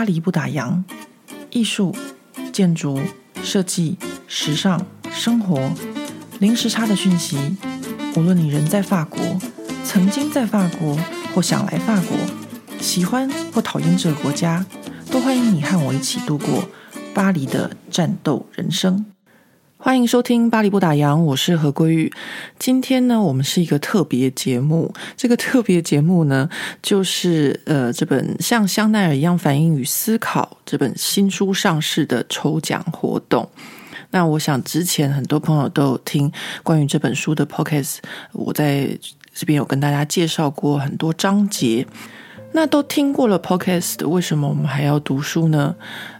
巴黎不打烊，艺术、建筑、设计、时尚、生活，零时差的讯息。无论你人在法国，曾经在法国，或想来法国，喜欢或讨厌这个国家，都欢迎你和我一起度过巴黎的战斗人生。欢迎收听《巴黎不打烊》，我是何桂玉。今天呢，我们是一个特别节目。这个特别节目呢，就是呃，这本像香奈儿一样反应与思考这本新书上市的抽奖活动。那我想之前很多朋友都有听关于这本书的 podcast，我在这边有跟大家介绍过很多章节。那都听过了 Podcast，为什么我们还要读书呢？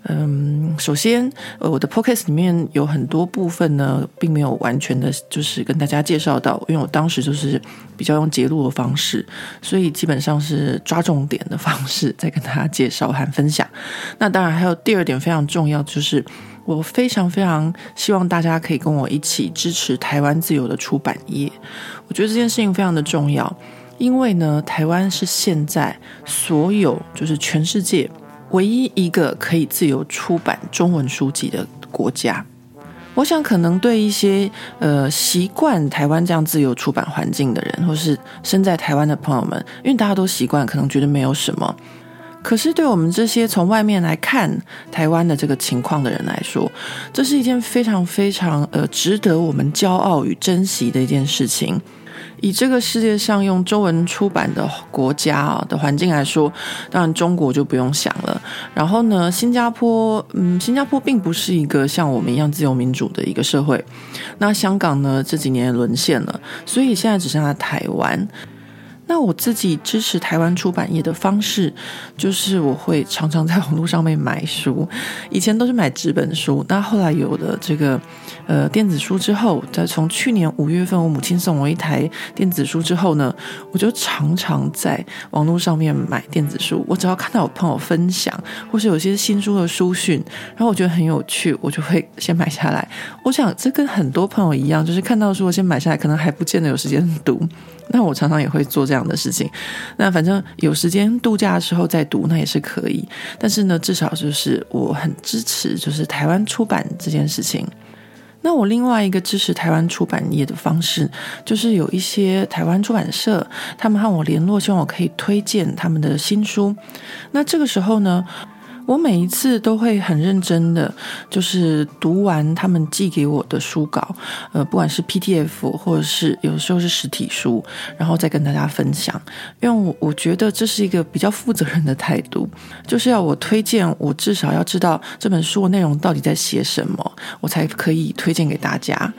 嗯，首先，呃，我的 Podcast 里面有很多部分呢，并没有完全的，就是跟大家介绍到，因为我当时就是比较用节录的方式，所以基本上是抓重点的方式 在跟大家介绍和分享。那当然还有第二点非常重要，就是我非常非常希望大家可以跟我一起支持台湾自由的出版业，我觉得这件事情非常的重要。因为呢，台湾是现在所有就是全世界唯一一个可以自由出版中文书籍的国家。我想，可能对一些呃习惯台湾这样自由出版环境的人，或是身在台湾的朋友们，因为大家都习惯，可能觉得没有什么。可是，对我们这些从外面来看台湾的这个情况的人来说，这是一件非常非常呃值得我们骄傲与珍惜的一件事情。以这个世界上用中文出版的国家啊的环境来说，当然中国就不用想了。然后呢，新加坡，嗯，新加坡并不是一个像我们一样自由民主的一个社会。那香港呢，这几年沦陷了，所以现在只剩下台湾。那我自己支持台湾出版业的方式，就是我会常常在网络上面买书。以前都是买纸本书，那后来有了这个呃电子书之后，在从去年五月份我母亲送我一台电子书之后呢，我就常常在网络上面买电子书。我只要看到有朋友分享，或是有些新书的书讯，然后我觉得很有趣，我就会先买下来。我想这跟很多朋友一样，就是看到书我先买下来，可能还不见得有时间读。那我常常也会做这样的事情，那反正有时间度假的时候再读，那也是可以。但是呢，至少就是我很支持，就是台湾出版这件事情。那我另外一个支持台湾出版业的方式，就是有一些台湾出版社，他们和我联络，希望我可以推荐他们的新书。那这个时候呢，我每一次都会很认真的，就是读完他们寄给我的书稿，呃，不管是 PDF 或者是有时候是实体书，然后再跟大家分享。因为我我觉得这是一个比较负责任的态度，就是要我推荐，我至少要知道这本书的内容到底在写什么，我才可以推荐给大家。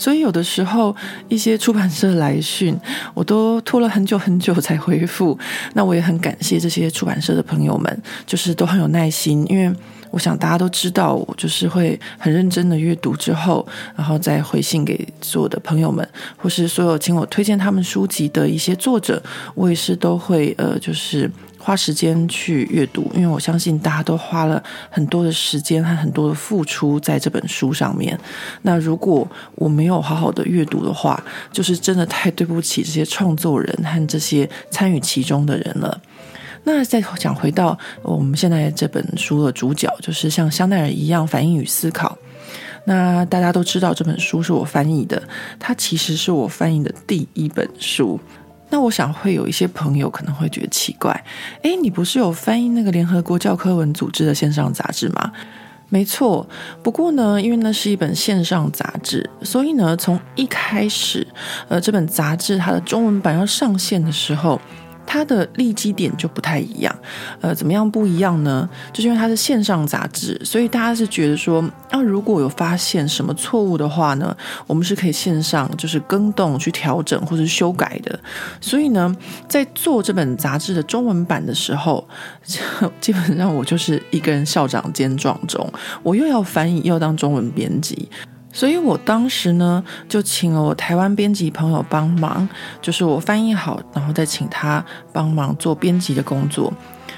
所以有的时候一些出版社来信，我都拖了很久很久才回复。那我也很感谢这些出版社的朋友们，就是都很有耐心。因为我想大家都知道，我就是会很认真的阅读之后，然后再回信给所有的朋友们，或是所有请我推荐他们书籍的一些作者，我也是都会呃，就是。花时间去阅读，因为我相信大家都花了很多的时间和很多的付出在这本书上面。那如果我没有好好的阅读的话，就是真的太对不起这些创作人和这些参与其中的人了。那再讲回到我们现在这本书的主角，就是像香奈儿一样反应与思考。那大家都知道这本书是我翻译的，它其实是我翻译的第一本书。那我想会有一些朋友可能会觉得奇怪，诶，你不是有翻译那个联合国教科文组织的线上杂志吗？没错，不过呢，因为那是一本线上杂志，所以呢，从一开始，呃，这本杂志它的中文版要上线的时候。它的立基点就不太一样，呃，怎么样不一样呢？就是因为它是线上杂志，所以大家是觉得说，啊，如果有发现什么错误的话呢，我们是可以线上就是更动去调整或者修改的。所以呢，在做这本杂志的中文版的时候，基本上我就是一个人校长兼撞钟，我又要翻译又要当中文编辑。所以我当时呢，就请了我台湾编辑朋友帮忙，就是我翻译好，然后再请他帮忙做编辑的工作。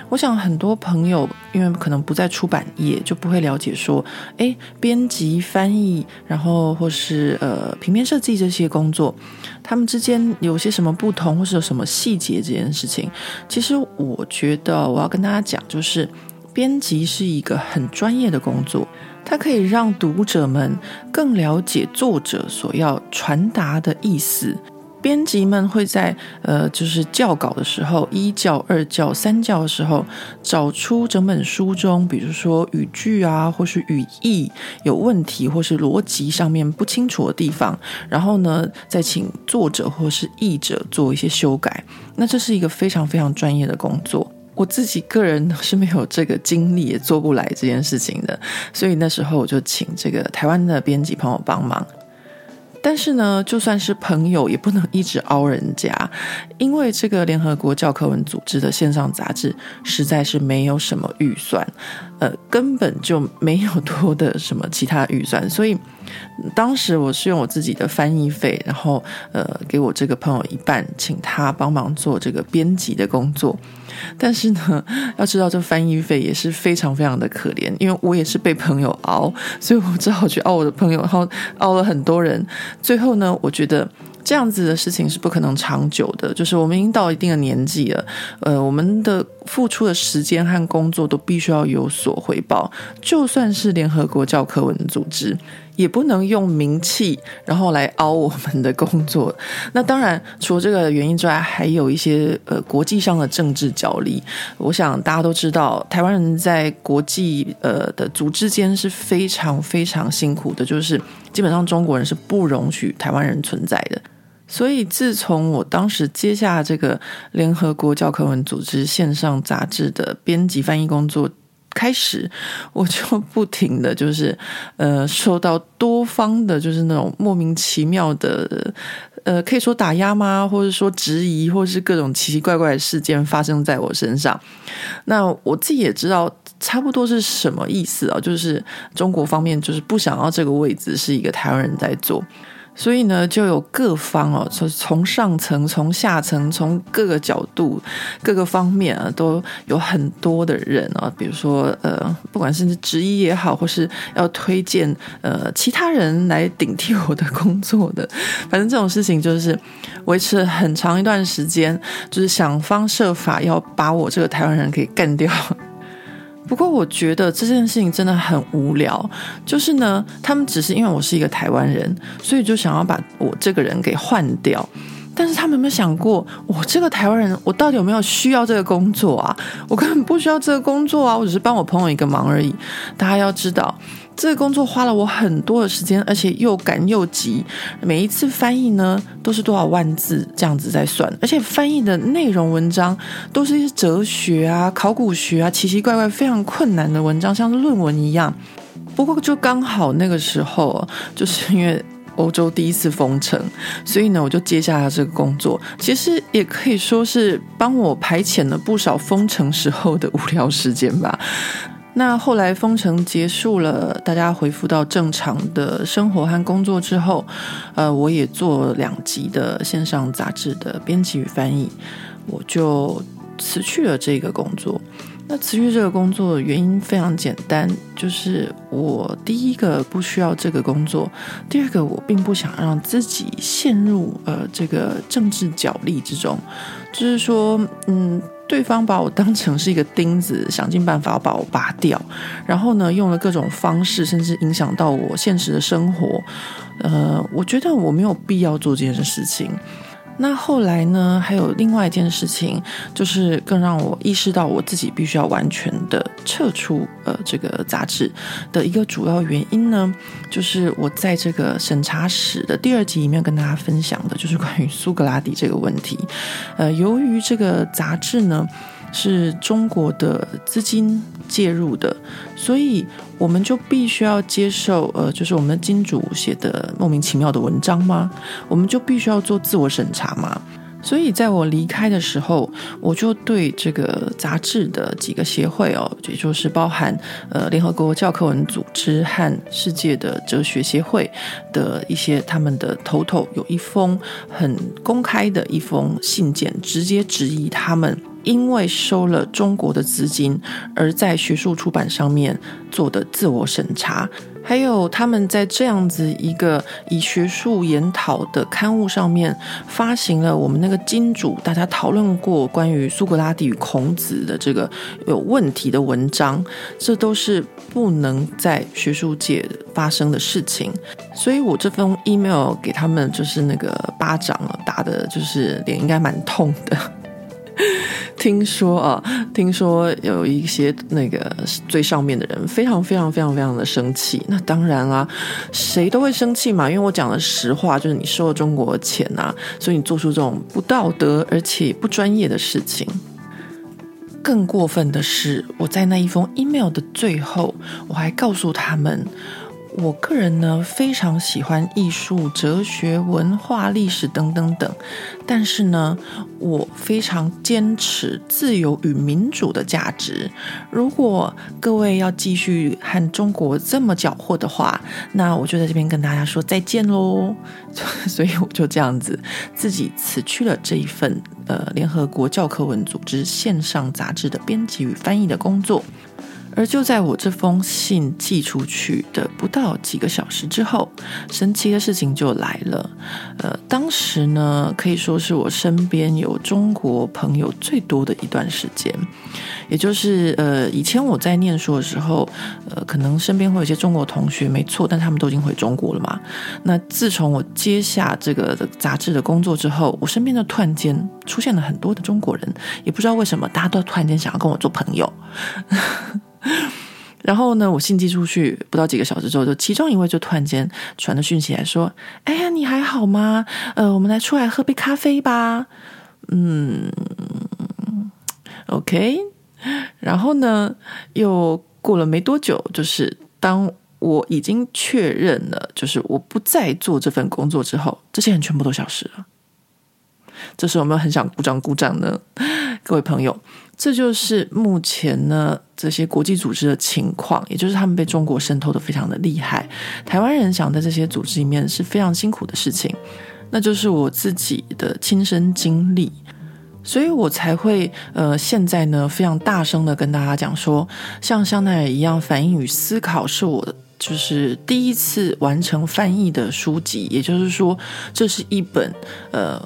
我想很多朋友因为可能不在出版业，就不会了解说，诶，编辑、翻译，然后或是呃平面设计这些工作，他们之间有些什么不同，或是有什么细节这件事情。其实我觉得我要跟大家讲，就是。编辑是一个很专业的工作，它可以让读者们更了解作者所要传达的意思。编辑们会在呃，就是校稿的时候，一校、二校、三校的时候，找出整本书中，比如说语句啊，或是语义有问题，或是逻辑上面不清楚的地方，然后呢，再请作者或是译者做一些修改。那这是一个非常非常专业的工作。我自己个人是没有这个精力，也做不来这件事情的，所以那时候我就请这个台湾的编辑朋友帮忙。但是呢，就算是朋友，也不能一直凹人家，因为这个联合国教科文组织的线上杂志实在是没有什么预算，呃，根本就没有多的什么其他预算，所以当时我是用我自己的翻译费，然后呃，给我这个朋友一半，请他帮忙做这个编辑的工作。但是呢，要知道这翻译费也是非常非常的可怜，因为我也是被朋友熬，所以我只好去熬我的朋友，然后熬了很多人。最后呢，我觉得这样子的事情是不可能长久的，就是我们已经到一定的年纪了，呃，我们的付出的时间和工作都必须要有所回报，就算是联合国教科文组织。也不能用名气然后来凹我们的工作。那当然，除了这个原因之外，还有一些呃国际上的政治角力。我想大家都知道，台湾人在国际呃的组织间是非常非常辛苦的，就是基本上中国人是不容许台湾人存在的。所以自从我当时接下这个联合国教科文组织线上杂志的编辑翻译工作。开始 我就不停的就是呃受到多方的，就是那种莫名其妙的呃可以说打压吗？或者说质疑，或者是各种奇奇怪怪的事件发生在我身上。那我自己也知道差不多是什么意思啊，就是中国方面就是不想要这个位置是一个台湾人在做。所以呢，就有各方哦，从从上层、从下层、从各个角度、各个方面啊，都有很多的人啊，比如说呃，不管是质疑也好，或是要推荐呃其他人来顶替我的工作的，反正这种事情就是维持了很长一段时间，就是想方设法要把我这个台湾人给干掉。不过我觉得这件事情真的很无聊，就是呢，他们只是因为我是一个台湾人，所以就想要把我这个人给换掉。但是他们有没有想过，我这个台湾人，我到底有没有需要这个工作啊？我根本不需要这个工作啊，我只是帮我朋友一个忙而已。大家要知道。这个工作花了我很多的时间，而且又赶又急。每一次翻译呢，都是多少万字这样子在算，而且翻译的内容文章都是一些哲学啊、考古学啊、奇奇怪怪、非常困难的文章，像是论文一样。不过就刚好那个时候，就是因为欧洲第一次封城，所以呢，我就接下了这个工作。其实也可以说是帮我排遣了不少封城时候的无聊时间吧。那后来封城结束了，大家恢复到正常的生活和工作之后，呃，我也做两集的线上杂志的编辑与翻译，我就辞去了这个工作。那辞去这个工作的原因非常简单，就是我第一个不需要这个工作，第二个我并不想让自己陷入呃这个政治角力之中，就是说，嗯。对方把我当成是一个钉子，想尽办法把我拔掉，然后呢，用了各种方式，甚至影响到我现实的生活。呃，我觉得我没有必要做这件事情。那后来呢，还有另外一件事情，就是更让我意识到我自己必须要完全的撤出呃这个杂志的一个主要原因呢，就是我在这个审查史的第二集里面跟大家分享的，就是关于苏格拉底这个问题。呃，由于这个杂志呢。是中国的资金介入的，所以我们就必须要接受，呃，就是我们的金主写的莫名其妙的文章吗？我们就必须要做自我审查吗？所以在我离开的时候，我就对这个杂志的几个协会哦，也就是包含呃联合国教科文组织和世界的哲学协会的一些他们的头头，有一封很公开的一封信件，直接质疑他们因为收了中国的资金，而在学术出版上面做的自我审查。还有他们在这样子一个以学术研讨的刊物上面发行了我们那个金主大家讨论过关于苏格拉底与孔子的这个有问题的文章，这都是不能在学术界发生的事情。所以我这封 email 给他们就是那个巴掌打的，就是脸应该蛮痛的。听说啊，听说有一些那个最上面的人非常非常非常非常的生气。那当然啦，谁都会生气嘛，因为我讲的实话，就是你收了中国的钱啊，所以你做出这种不道德而且不专业的事情。更过分的是，我在那一封 email 的最后，我还告诉他们。我个人呢，非常喜欢艺术、哲学、文化、历史等等等，但是呢，我非常坚持自由与民主的价值。如果各位要继续和中国这么搅和的话，那我就在这边跟大家说再见喽。所以我就这样子自己辞去了这一份呃联合国教科文组织线上杂志的编辑与翻译的工作。而就在我这封信寄出去的不到几个小时之后，神奇的事情就来了。呃，当时呢，可以说是我身边有中国朋友最多的一段时间，也就是呃，以前我在念书的时候，呃，可能身边会有一些中国同学，没错，但他们都已经回中国了嘛。那自从我接下这个杂志的工作之后，我身边就突然间出现了很多的中国人，也不知道为什么，大家都突然间想要跟我做朋友。然后呢，我信寄出去不到几个小时之后，就其中一位就突然间传了讯息来说：“哎呀，你还好吗？呃，我们来出来喝杯咖啡吧。”嗯，OK。然后呢，又过了没多久，就是当我已经确认了，就是我不再做这份工作之后，这些人全部都消失了。这时候有没有很想鼓掌鼓掌呢？各位朋友。这就是目前呢，这些国际组织的情况，也就是他们被中国渗透的非常的厉害。台湾人想在这些组织里面是非常辛苦的事情，那就是我自己的亲身经历，所以我才会呃现在呢非常大声的跟大家讲说，像香奈儿一样，反应与思考是我就是第一次完成翻译的书籍，也就是说，这是一本呃。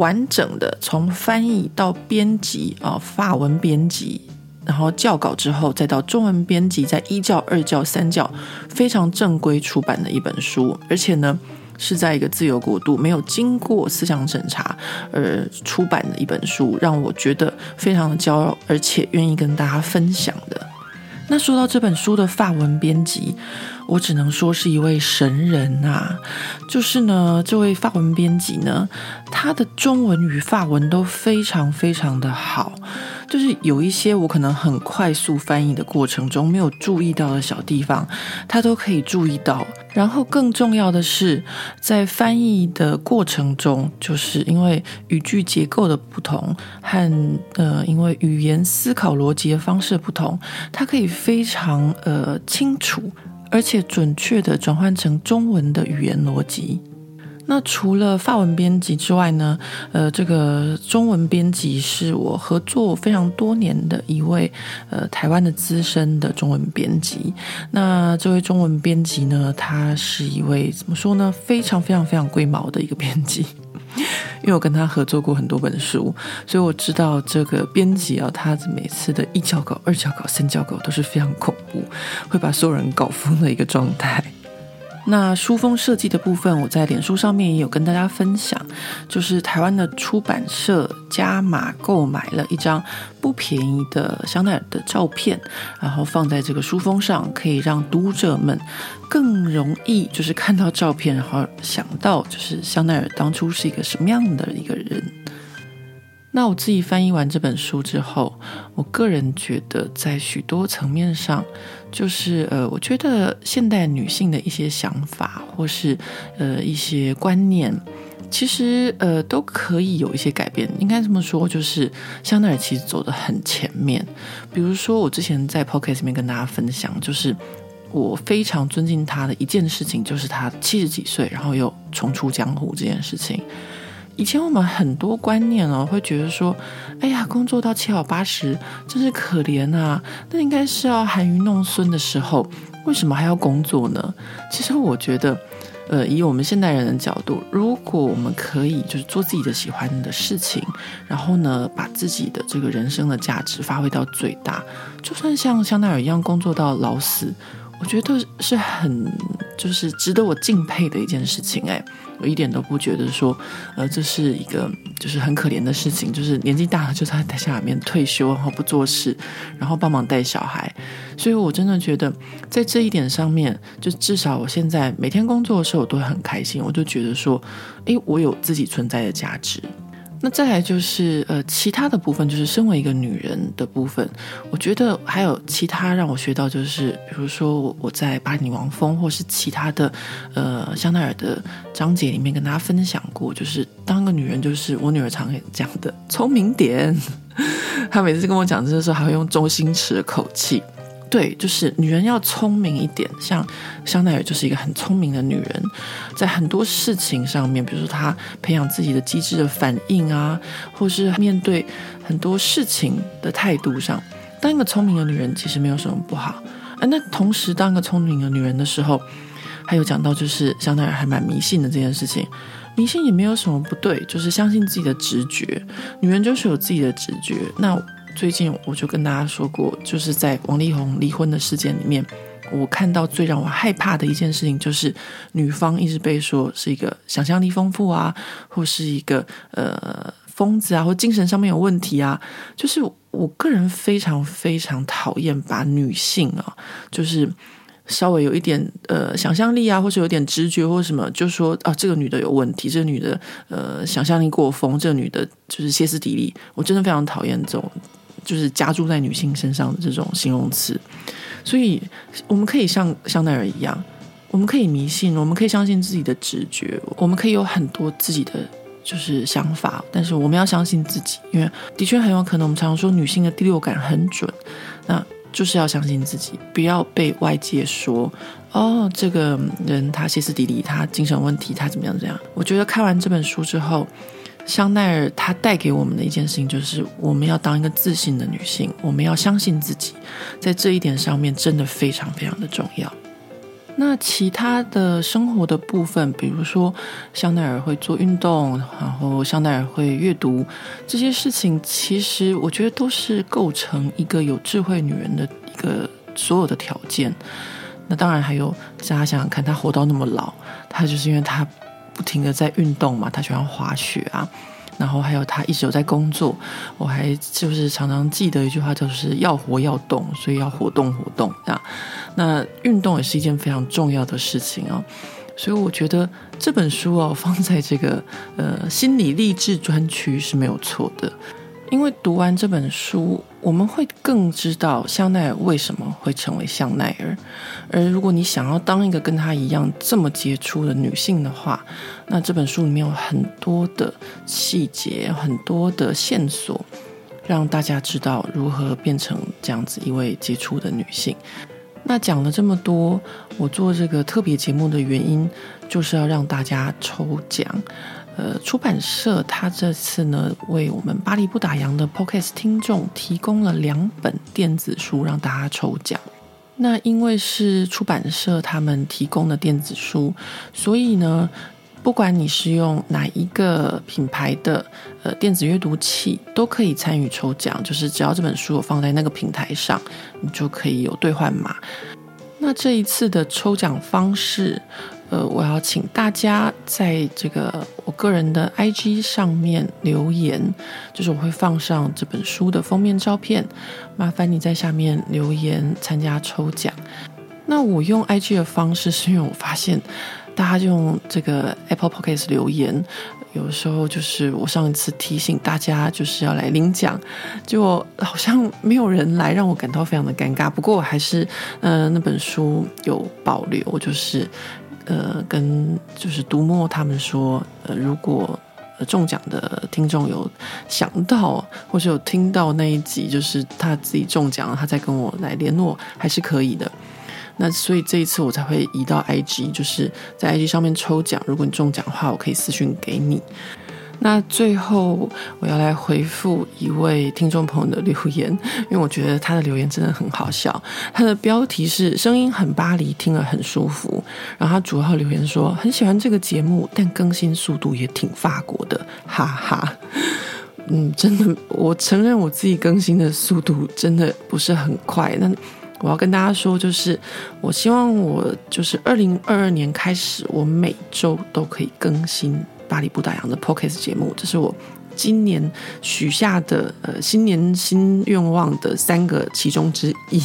完整的从翻译到编辑啊，法文编辑，然后校稿之后，再到中文编辑，在一校、二校、三校，非常正规出版的一本书，而且呢是在一个自由国度，没有经过思想审查而出版的一本书，让我觉得非常的骄傲，而且愿意跟大家分享的。那说到这本书的法文编辑，我只能说是一位神人啊！就是呢，这位法文编辑呢，他的中文与法文都非常非常的好。就是有一些我可能很快速翻译的过程中没有注意到的小地方，他都可以注意到。然后更重要的是，在翻译的过程中，就是因为语句结构的不同和呃，因为语言思考逻辑的方式不同，他可以非常呃清楚而且准确的转换成中文的语言逻辑。那除了法文编辑之外呢，呃，这个中文编辑是我合作非常多年的一位呃台湾的资深的中文编辑。那这位中文编辑呢，他是一位怎么说呢？非常非常非常龟毛的一个编辑，因为我跟他合作过很多本书，所以我知道这个编辑啊，他每次的一脚稿、二脚稿、三脚稿都是非常恐怖，会把所有人搞疯的一个状态。那书封设计的部分，我在脸书上面也有跟大家分享，就是台湾的出版社加码购买了一张不便宜的香奈儿的照片，然后放在这个书封上，可以让读者们更容易就是看到照片，然后想到就是香奈儿当初是一个什么样的一个人。那我自己翻译完这本书之后，我个人觉得在许多层面上，就是呃，我觉得现代女性的一些想法或是呃一些观念，其实呃都可以有一些改变。应该这么说，就是香奈儿其实走得很前面。比如说，我之前在 Podcast 里面跟大家分享，就是我非常尊敬她的一件事情，就是她七十几岁，然后又重出江湖这件事情。以前我们很多观念哦，会觉得说，哎呀，工作到七老八十真是可怜啊，那应该是要含飴弄孙的时候，为什么还要工作呢？其实我觉得。呃，以我们现代人的角度，如果我们可以就是做自己的喜欢的事情，然后呢，把自己的这个人生的价值发挥到最大，就算像香奈儿一样工作到老死。我觉得是很就是值得我敬佩的一件事情哎，我一点都不觉得说，呃，这是一个就是很可怜的事情，就是年纪大了就在家里面退休，然后不做事，然后帮忙带小孩，所以我真的觉得在这一点上面，就至少我现在每天工作的时候，我都会很开心，我就觉得说，哎，我有自己存在的价值。那再来就是呃，其他的部分，就是身为一个女人的部分，我觉得还有其他让我学到，就是比如说我在巴黎王峰或是其他的呃香奈儿的章节里面跟大家分享过，就是当个女人，就是我女儿常讲的聪明点，她每次跟我讲这些时候，还会用周星驰的口气。对，就是女人要聪明一点，像香奈儿就是一个很聪明的女人，在很多事情上面，比如说她培养自己的机智的反应啊，或是面对很多事情的态度上，当一个聪明的女人其实没有什么不好。啊，那同时当一个聪明的女人的时候，还有讲到就是香奈儿还蛮迷信的这件事情，迷信也没有什么不对，就是相信自己的直觉，女人就是有自己的直觉。那最近我就跟大家说过，就是在王力宏离婚的事件里面，我看到最让我害怕的一件事情，就是女方一直被说是一个想象力丰富啊，或是一个呃疯子啊，或精神上面有问题啊。就是我个人非常非常讨厌把女性啊，就是稍微有一点呃想象力啊，或者有点直觉或什么，就说啊这个女的有问题，这个女的呃想象力过疯，这个女的就是歇斯底里。我真的非常讨厌这种。就是加注在女性身上的这种形容词，所以我们可以像香奈儿一样，我们可以迷信，我们可以相信自己的直觉，我们可以有很多自己的就是想法，但是我们要相信自己，因为的确很有可能，我们常说女性的第六感很准，那就是要相信自己，不要被外界说哦，这个人他歇斯底里，他精神问题，他怎么样怎样。我觉得看完这本书之后。香奈儿，她带给我们的一件事情就是，我们要当一个自信的女性，我们要相信自己，在这一点上面真的非常非常的重要。那其他的生活的部分，比如说香奈儿会做运动，然后香奈儿会阅读，这些事情其实我觉得都是构成一个有智慧女人的一个所有的条件。那当然还有，大家想想看，她活到那么老，她就是因为她。不停的在运动嘛，他喜欢滑雪啊，然后还有他一直有在工作。我还就是常常记得一句话，就是要活要动，所以要活动活动啊。那运动也是一件非常重要的事情哦。所以我觉得这本书哦，放在这个呃心理励志专区是没有错的。因为读完这本书，我们会更知道香奈儿为什么会成为香奈儿。而如果你想要当一个跟她一样这么杰出的女性的话，那这本书里面有很多的细节，很多的线索，让大家知道如何变成这样子一位杰出的女性。那讲了这么多，我做这个特别节目的原因，就是要让大家抽奖。呃，出版社他这次呢，为我们巴黎不打烊的 Podcast 听众提供了两本电子书让大家抽奖。那因为是出版社他们提供的电子书，所以呢，不管你是用哪一个品牌的呃电子阅读器，都可以参与抽奖。就是只要这本书我放在那个平台上，你就可以有兑换码。那这一次的抽奖方式。呃，我要请大家在这个我个人的 IG 上面留言，就是我会放上这本书的封面照片，麻烦你在下面留言参加抽奖。那我用 IG 的方式，是因为我发现大家用这个 Apple Podcast 留言，有时候就是我上一次提醒大家就是要来领奖，结果好像没有人来，让我感到非常的尴尬。不过我还是，呃，那本书有保留，就是。呃，跟就是读墨他们说，呃，如果中奖的听众有想到或是有听到那一集，就是他自己中奖了，他再跟我来联络还是可以的。那所以这一次我才会移到 IG，就是在 IG 上面抽奖。如果你中奖的话，我可以私讯给你。那最后我要来回复一位听众朋友的留言，因为我觉得他的留言真的很好笑。他的标题是“声音很巴黎，听了很舒服”。然后他主要留言说很喜欢这个节目，但更新速度也挺法国的，哈哈。嗯，真的，我承认我自己更新的速度真的不是很快。那我要跟大家说，就是我希望我就是二零二二年开始，我每周都可以更新巴黎不打烊的 p o c k e t 节目，这是我今年许下的呃新年新愿望的三个其中之一。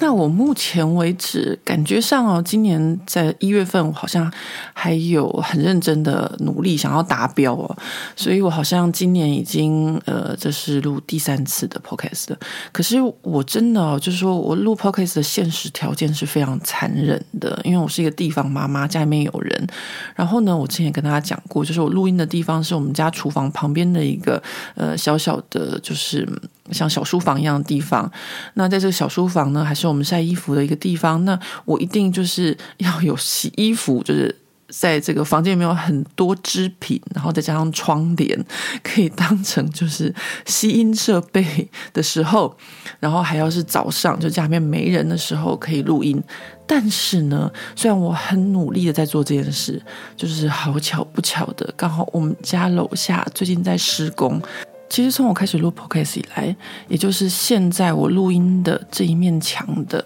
那我目前为止感觉上哦，今年在一月份，我好像还有很认真的努力想要达标哦，所以我好像今年已经呃，这是录第三次的 podcast。可是我真的哦，就是说我录 podcast 的现实条件是非常残忍的，因为我是一个地方妈妈，家里面有人。然后呢，我之前也跟大家讲过，就是我录音的地方是我们家厨房旁边的一个呃小小的，就是。像小书房一样的地方，那在这个小书房呢，还是我们晒衣服的一个地方。那我一定就是要有洗衣服，就是在这个房间里面有很多织品，然后再加上窗帘，可以当成就是吸音设备的时候，然后还要是早上就家里面没人的时候可以录音。但是呢，虽然我很努力的在做这件事，就是好巧不巧的，刚好我们家楼下最近在施工。其实从我开始录 podcast 以来，也就是现在我录音的这一面墙的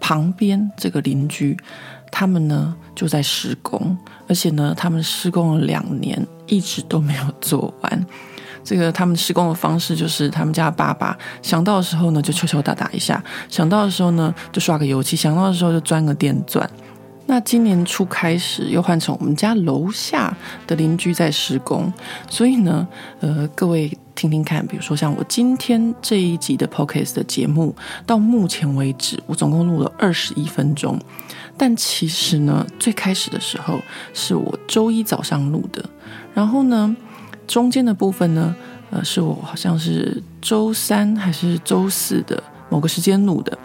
旁边这个邻居，他们呢就在施工，而且呢，他们施工了两年，一直都没有做完。这个他们施工的方式就是，他们家爸爸想到的时候呢，就敲敲打打一下；想到的时候呢，就刷个油漆；想到的时候就钻个电钻。那今年初开始又换成我们家楼下的邻居在施工，所以呢，呃，各位听听看，比如说像我今天这一集的 p o c k s t 的节目，到目前为止我总共录了二十一分钟，但其实呢，最开始的时候是我周一早上录的，然后呢，中间的部分呢，呃，是我好像是周三还是周四的某个时间录的。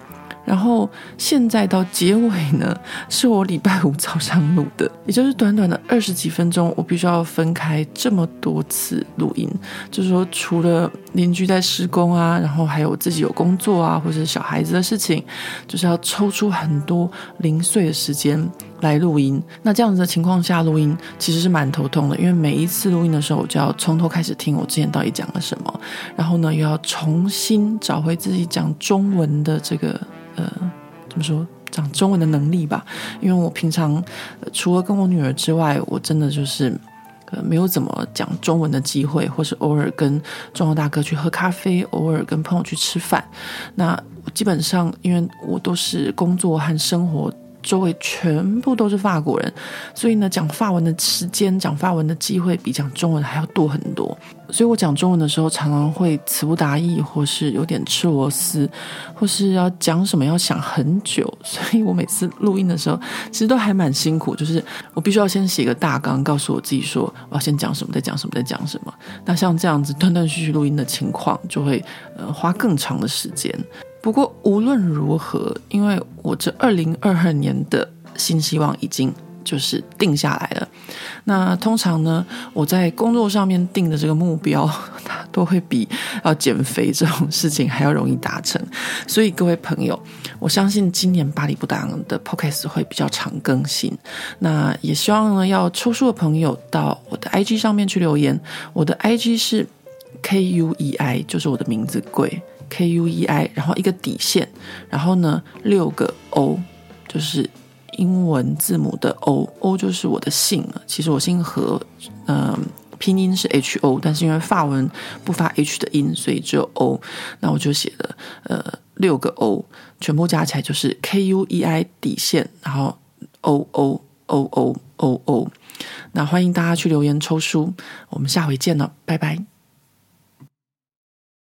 然后现在到结尾呢，是我礼拜五早上录的，也就是短短的二十几分钟，我必须要分开这么多次录音。就是说，除了邻居在施工啊，然后还有自己有工作啊，或者是小孩子的事情，就是要抽出很多零碎的时间来录音。那这样子的情况下录音，其实是蛮头痛的，因为每一次录音的时候，我就要从头开始听我之前到底讲了什么，然后呢，又要重新找回自己讲中文的这个。呃，怎么说讲中文的能力吧？因为我平常、除了跟我女儿之外，我真的就是呃没有怎么讲中文的机会，或是偶尔跟中国大哥去喝咖啡，偶尔跟朋友去吃饭。那基本上，因为我都是工作和生活。周围全部都是法国人，所以呢，讲法文的时间、讲法文的机会比讲中文还要多很多。所以我讲中文的时候，常常会词不达意，或是有点吃螺丝，或是要讲什么要想很久。所以我每次录音的时候，其实都还蛮辛苦，就是我必须要先写个大纲，告诉我自己说我要先讲什么，再讲什么，再讲什么。那像这样子断断续续录音的情况，就会呃花更长的时间。不过无论如何，因为我这二零二二年的新希望已经就是定下来了。那通常呢，我在工作上面定的这个目标，它都会比要减肥这种事情还要容易达成。所以各位朋友，我相信今年巴黎不打烊的 p o c a s t 会比较常更新。那也希望呢，要抽书的朋友到我的 IG 上面去留言。我的 IG 是 K U E I，就是我的名字贵。K U E I，然后一个底线，然后呢六个 O，就是英文字母的 O，O 就是我的姓了。其实我姓何，嗯、呃，拼音是 H O，但是因为法文不发 H 的音，所以只有 O。那我就写了呃六个 O，全部加起来就是 K U E I 底线，然后 O O O O O O。那欢迎大家去留言抽书，我们下回见了，拜拜。